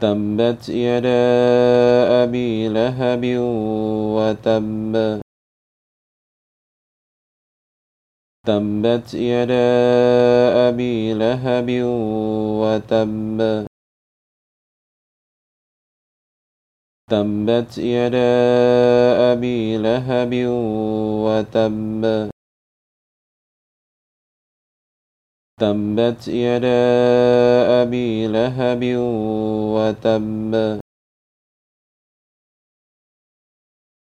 تبت يدا أبي لهب وتب تبت يدا أبي لهب وتب تبت يدا أبي لهب وتب تبت يدا أبي لهب وتب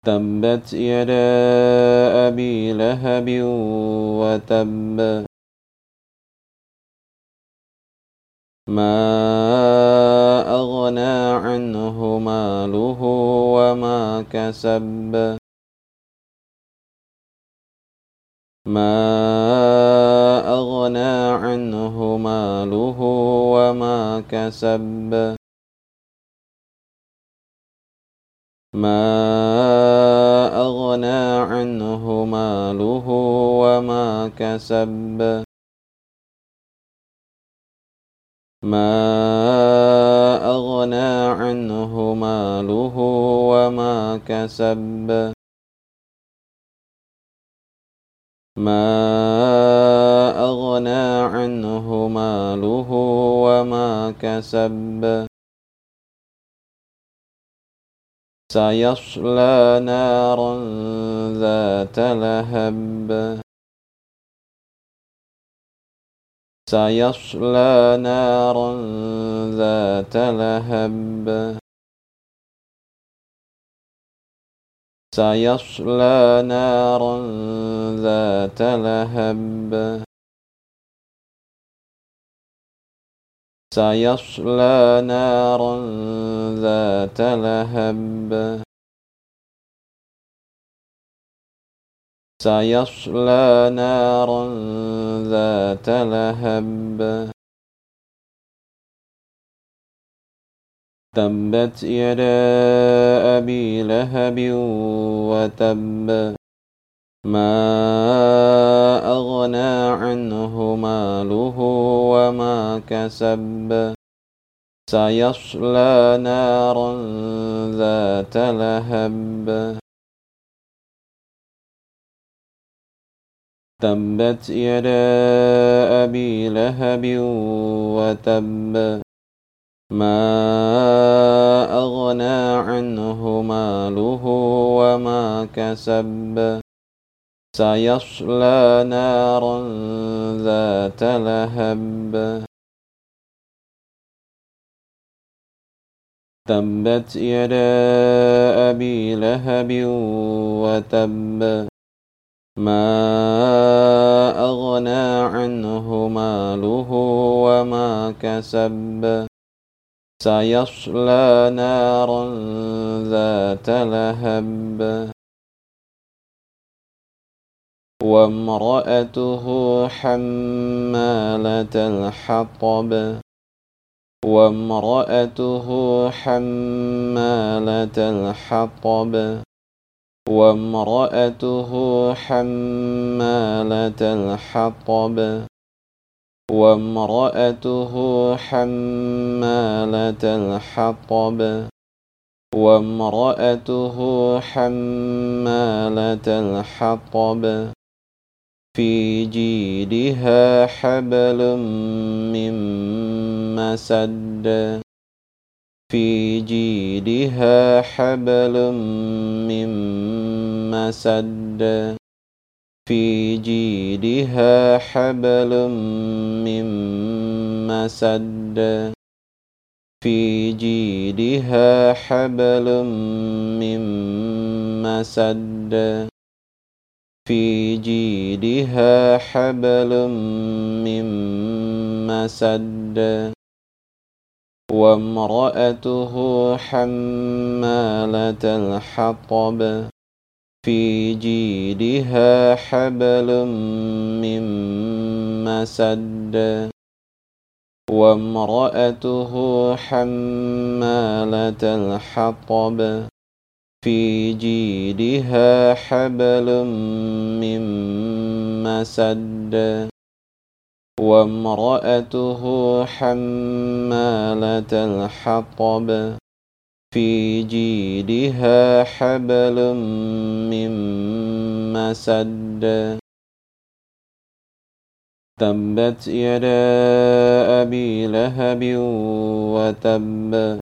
تبت يدا أبي لهب وتب ما أغنى عنه ماله وما كسب كسب ما أغنى عنه ماله وما كسب. ما أغنى عنه ماله وما كسب. ما كسب سيصلى نارا ذات لهب. سيصلى نارا ذات لهب. سيصلى نارا ذات لهب. سيصلى نارا ذات لهب. سيصلى نارا ذات لهب. تبت يدا أبي لهب وتب. ما أغنى عنه ماله وما كسب سيصلى نارا ذات لهب تبت يدا أبي لهب وتب ما أغنى عنه ماله وما كسب سيصلى نارا ذات لهب. تبت يدا أبي لهب وتب. ما أغنى عنه ماله وما كسب. سيصلى نارا ذات لهب. وامرأته حمالة الحطب. وامرأته حمالة الحطب. وامرأته حمالة الحطب. وامرأته حمالة الحطب. وامرأته حمالة الحطب. في جيدها حبل من مسد. في جيدها حبل من مسد. في جيدها حبل من مسد. في جيدها حبل من مسد. في جيدها حبل من مسد وامرأته حمالة الحطب. في جيدها حبل من مسد وامرأته حمالة الحطب. في جيدها حبل من مسد وامرأته حمالة الحطب. في جيدها حبل من مسد. تبت يدا أبي لهب وتب.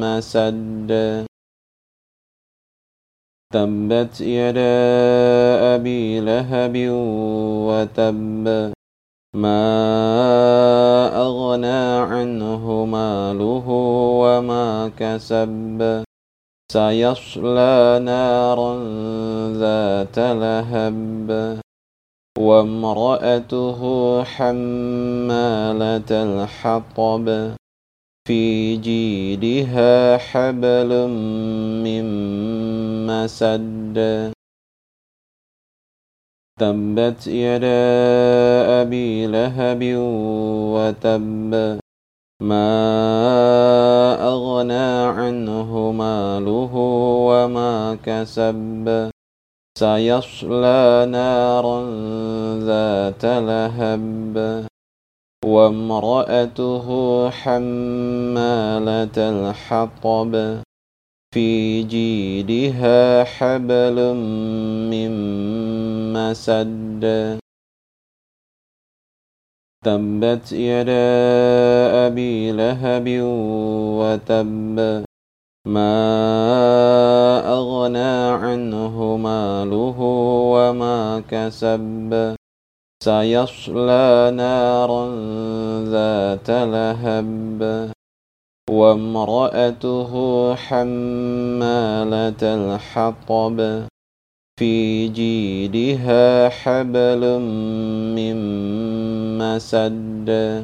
مسد. تبت يدا أبي لهب وتب. ما أغنى عنه ماله وما كسب. سيصلى نارا ذات لهب. وامرأته حمالة الحطب. في جيدها حبل من مسد. تبت يدا أبي لهب وتب. ما أغنى عنه ماله وما كسب. سيصلى نارا ذات لهب. وامرأته حمالة الحطب في جيدها حبل من مسد. تبت يدا أبي لهب وتب ما أغنى عنه ماله وما كسب سيصلى نارا ذات لهب وامرأته حمالة الحطب. في جيدها حبل من مسد.